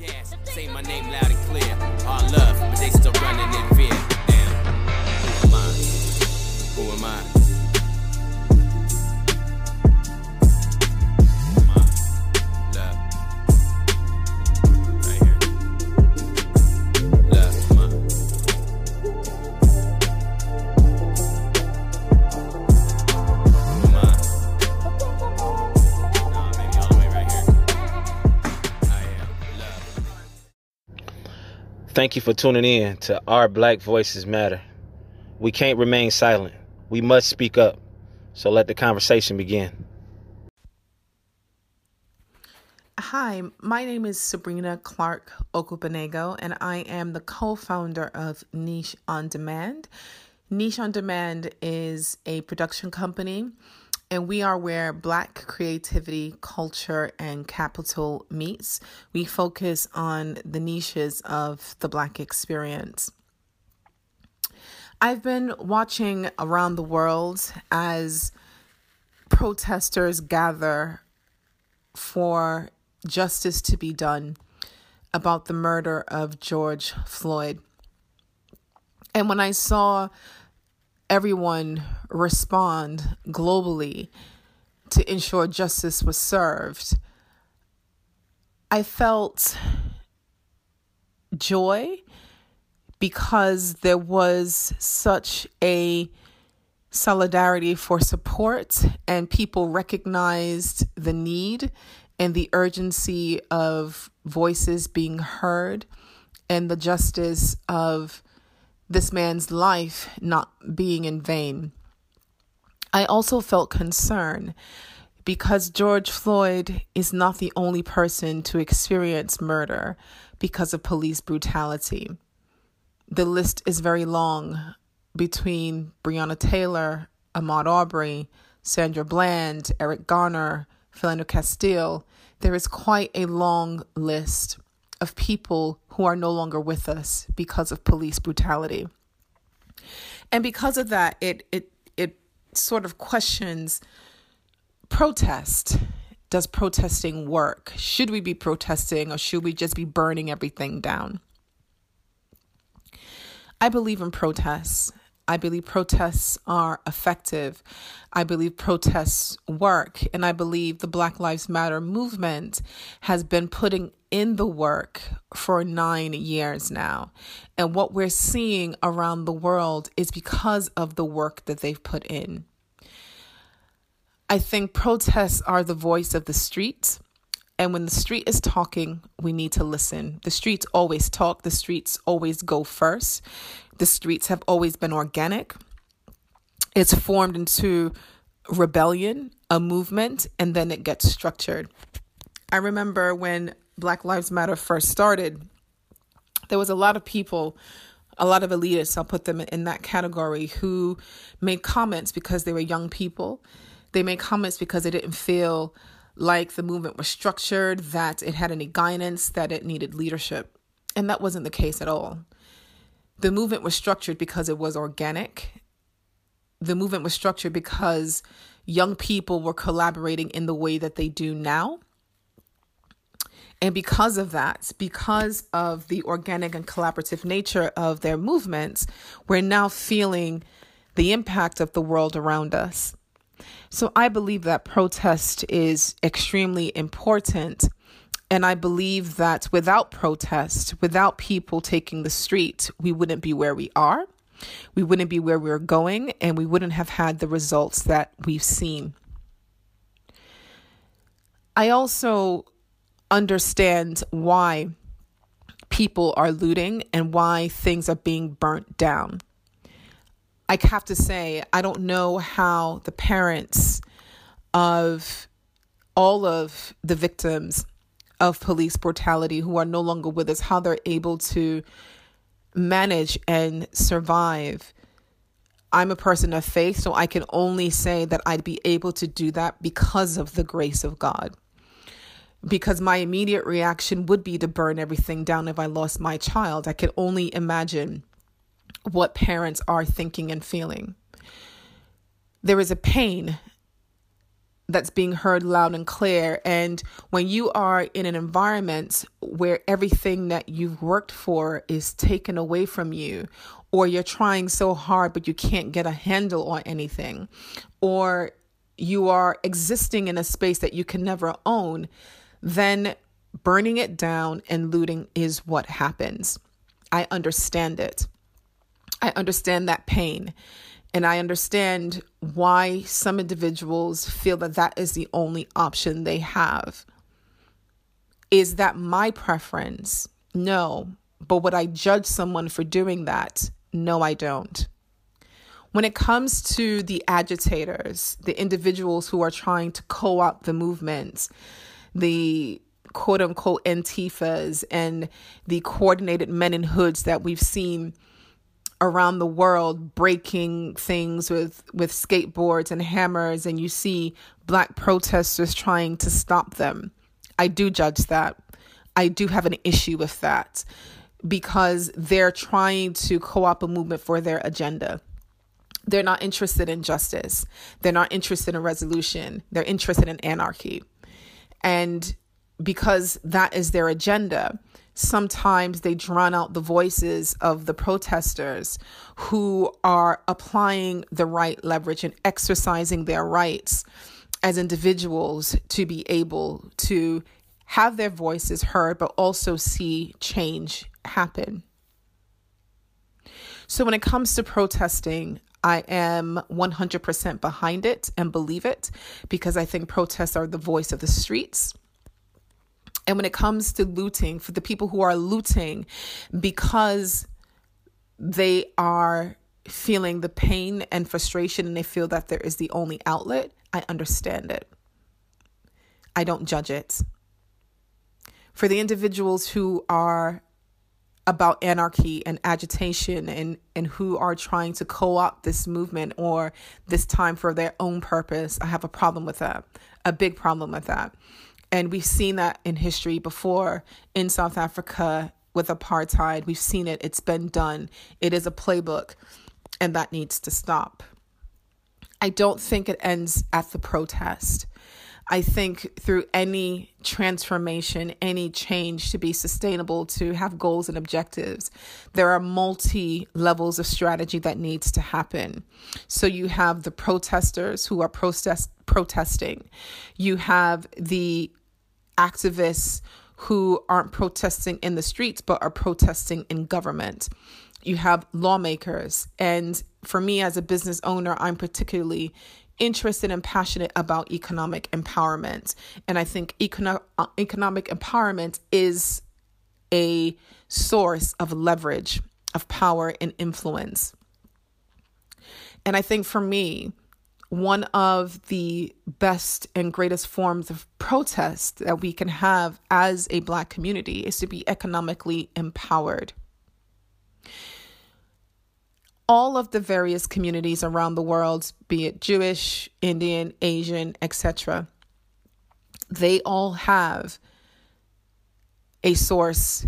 gas, say my name loud and clear. All love, but they still running in fear. Damn, who am I? Who am I? Thank you for tuning in to Our Black Voices Matter. We can't remain silent. We must speak up. So let the conversation begin. Hi, my name is Sabrina Clark Okupanego, and I am the co founder of Niche on Demand. Niche on Demand is a production company, and we are where Black creativity, culture, and capital meets. We focus on the niches of the Black experience. I've been watching around the world as protesters gather for justice to be done about the murder of George Floyd. And when I saw everyone respond globally to ensure justice was served, I felt joy because there was such a solidarity for support and people recognized the need and the urgency of voices being heard and the justice of this man's life not being in vain. I also felt concern because George Floyd is not the only person to experience murder because of police brutality. The list is very long between Breonna Taylor, Ahmaud Arbery, Sandra Bland, Eric Garner, Philando Castile. There is quite a long list of people who are no longer with us because of police brutality. And because of that, it it it sort of questions protest. Does protesting work? Should we be protesting or should we just be burning everything down? I believe in protests. I believe protests are effective. I believe protests work. And I believe the Black Lives Matter movement has been putting in the work for nine years now. And what we're seeing around the world is because of the work that they've put in. I think protests are the voice of the streets. And when the street is talking, we need to listen. The streets always talk, the streets always go first. The streets have always been organic. It's formed into rebellion, a movement, and then it gets structured. I remember when Black Lives Matter first started, there was a lot of people, a lot of elitists, I'll put them in that category, who made comments because they were young people. They made comments because they didn't feel like the movement was structured, that it had any guidance, that it needed leadership. And that wasn't the case at all. The movement was structured because it was organic. The movement was structured because young people were collaborating in the way that they do now. And because of that, because of the organic and collaborative nature of their movements, we're now feeling the impact of the world around us. So I believe that protest is extremely important. And I believe that without protest, without people taking the street, we wouldn't be where we are. We wouldn't be where we're going, and we wouldn't have had the results that we've seen. I also understand why people are looting and why things are being burnt down. I have to say, I don't know how the parents of all of the victims of police brutality who are no longer with us, how they're able to manage and survive. I'm a person of faith, so I can only say that I'd be able to do that because of the grace of God. Because my immediate reaction would be to burn everything down if I lost my child. I can only imagine what parents are thinking and feeling. There is a pain that's being heard loud and clear. And when you are in an environment where everything that you've worked for is taken away from you, or you're trying so hard but you can't get a handle on anything, or you are existing in a space that you can never own, then burning it down and looting is what happens. I understand it. I understand that pain. And I understand why some individuals feel that that is the only option they have. Is that my preference? No. But would I judge someone for doing that? No, I don't. When it comes to the agitators, the individuals who are trying to co opt the movement, the quote unquote Antifas and the coordinated men in hoods that we've seen around the world breaking things with with skateboards and hammers and you see black protesters trying to stop them. I do judge that. I do have an issue with that because they're trying to co-opt a movement for their agenda. They're not interested in justice. They're not interested in resolution. They're interested in anarchy and because that is their agenda sometimes they drown out the voices of the protesters who are applying the right leverage and exercising their rights as individuals to be able to have their voices heard, but also see change happen. So, when it comes to protesting, I am 100% behind it and believe it because I think protests are the voice of the streets. And when it comes to looting, for the people who are looting because they are feeling the pain and frustration and they feel that there is the only outlet, I understand it. I don't judge it. For the individuals who are about anarchy and agitation and, and who are trying to co opt this movement or this time for their own purpose, I have a problem with that, a big problem with that. And we've seen that in history before in South Africa with apartheid. We've seen it, it's been done. It is a playbook, and that needs to stop. I don't think it ends at the protest. I think through any transformation, any change to be sustainable, to have goals and objectives, there are multi levels of strategy that needs to happen. So you have the protesters who are protest protesting. You have the activists who aren't protesting in the streets but are protesting in government. You have lawmakers. And for me, as a business owner, I'm particularly interested and passionate about economic empowerment. And I think econo- uh, economic empowerment is a source of leverage, of power, and influence. And I think for me, one of the best and greatest forms of protest that we can have as a Black community is to be economically empowered. All of the various communities around the world, be it Jewish, Indian, Asian, etc., they all have a source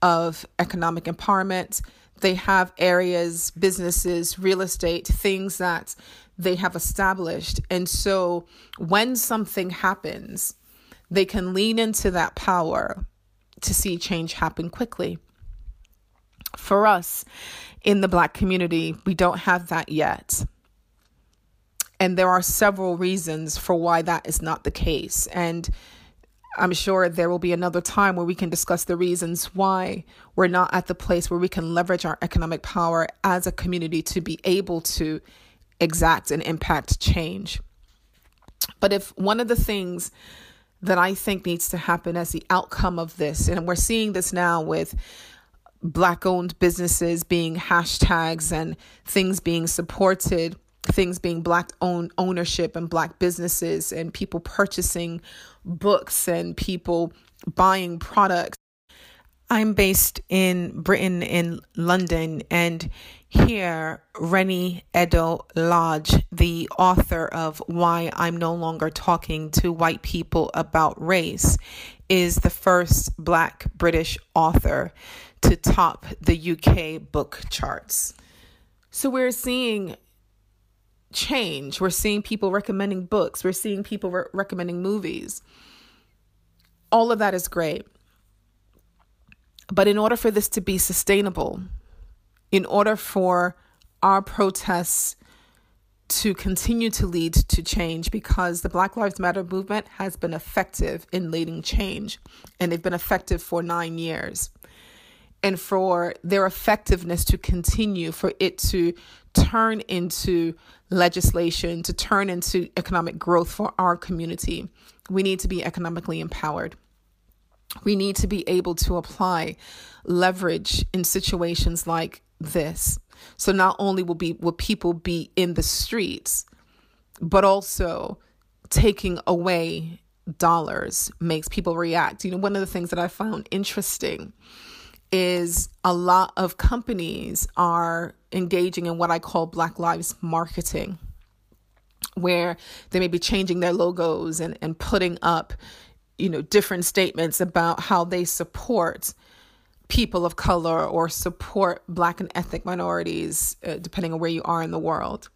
of economic empowerment. They have areas, businesses, real estate, things that they have established. And so when something happens, they can lean into that power to see change happen quickly. For us in the Black community, we don't have that yet. And there are several reasons for why that is not the case. And I'm sure there will be another time where we can discuss the reasons why we're not at the place where we can leverage our economic power as a community to be able to exact and impact change. But if one of the things that I think needs to happen as the outcome of this, and we're seeing this now with Black owned businesses being hashtags and things being supported, things being Black owned ownership and Black businesses, and people purchasing books and people buying products. I'm based in Britain, in London, and here, Reni Eddo-Lodge, the author of Why I'm No Longer Talking to White People About Race, is the first Black British author to top the UK book charts. So we're seeing change. We're seeing people recommending books, we're seeing people re- recommending movies. All of that is great. But in order for this to be sustainable, in order for our protests to continue to lead to change because the Black Lives Matter movement has been effective in leading change and they've been effective for nine years. And for their effectiveness to continue, for it to turn into legislation, to turn into economic growth for our community, we need to be economically empowered. We need to be able to apply leverage in situations like this. So not only will be will people be in the streets, but also taking away dollars makes people react. You know, one of the things that I found interesting is a lot of companies are engaging in what I call Black Lives marketing, where they may be changing their logos and, and putting up, you know, different statements about how they support people of color or support black and ethnic minorities, uh, depending on where you are in the world.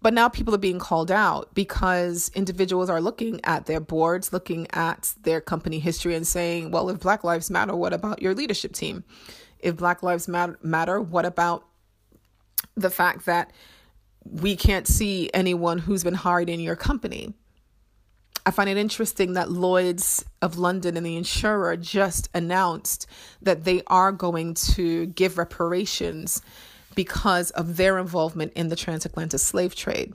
But now people are being called out because individuals are looking at their boards, looking at their company history, and saying, well, if Black Lives Matter, what about your leadership team? If Black Lives Matter, what about the fact that we can't see anyone who's been hired in your company? I find it interesting that Lloyd's of London and the insurer just announced that they are going to give reparations because of their involvement in the transatlantic slave trade.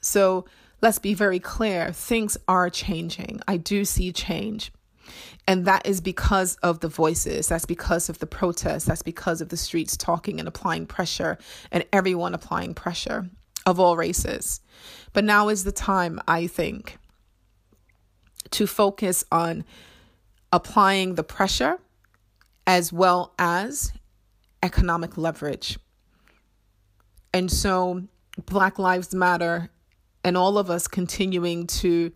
So let's be very clear things are changing. I do see change. And that is because of the voices. That's because of the protests. That's because of the streets talking and applying pressure and everyone applying pressure of all races. But now is the time, I think, to focus on applying the pressure as well as economic leverage. And so, Black Lives Matter and all of us continuing to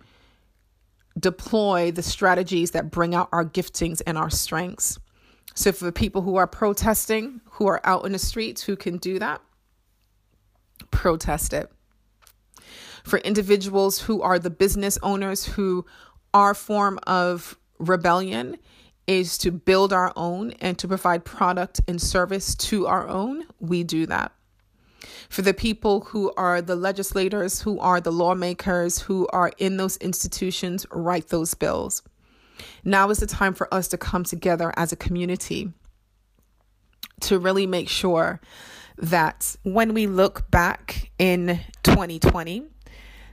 deploy the strategies that bring out our giftings and our strengths. So, for people who are protesting, who are out in the streets, who can do that, protest it. For individuals who are the business owners who our form of rebellion is to build our own and to provide product and service to our own, we do that. For the people who are the legislators, who are the lawmakers, who are in those institutions, write those bills. Now is the time for us to come together as a community to really make sure that when we look back in 2020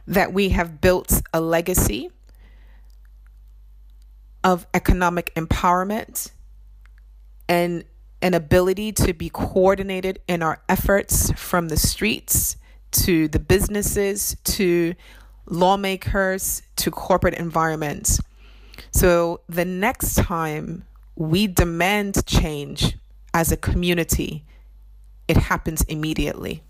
that we have built a legacy of economic empowerment and an ability to be coordinated in our efforts from the streets to the businesses to lawmakers to corporate environments. So the next time we demand change as a community, it happens immediately.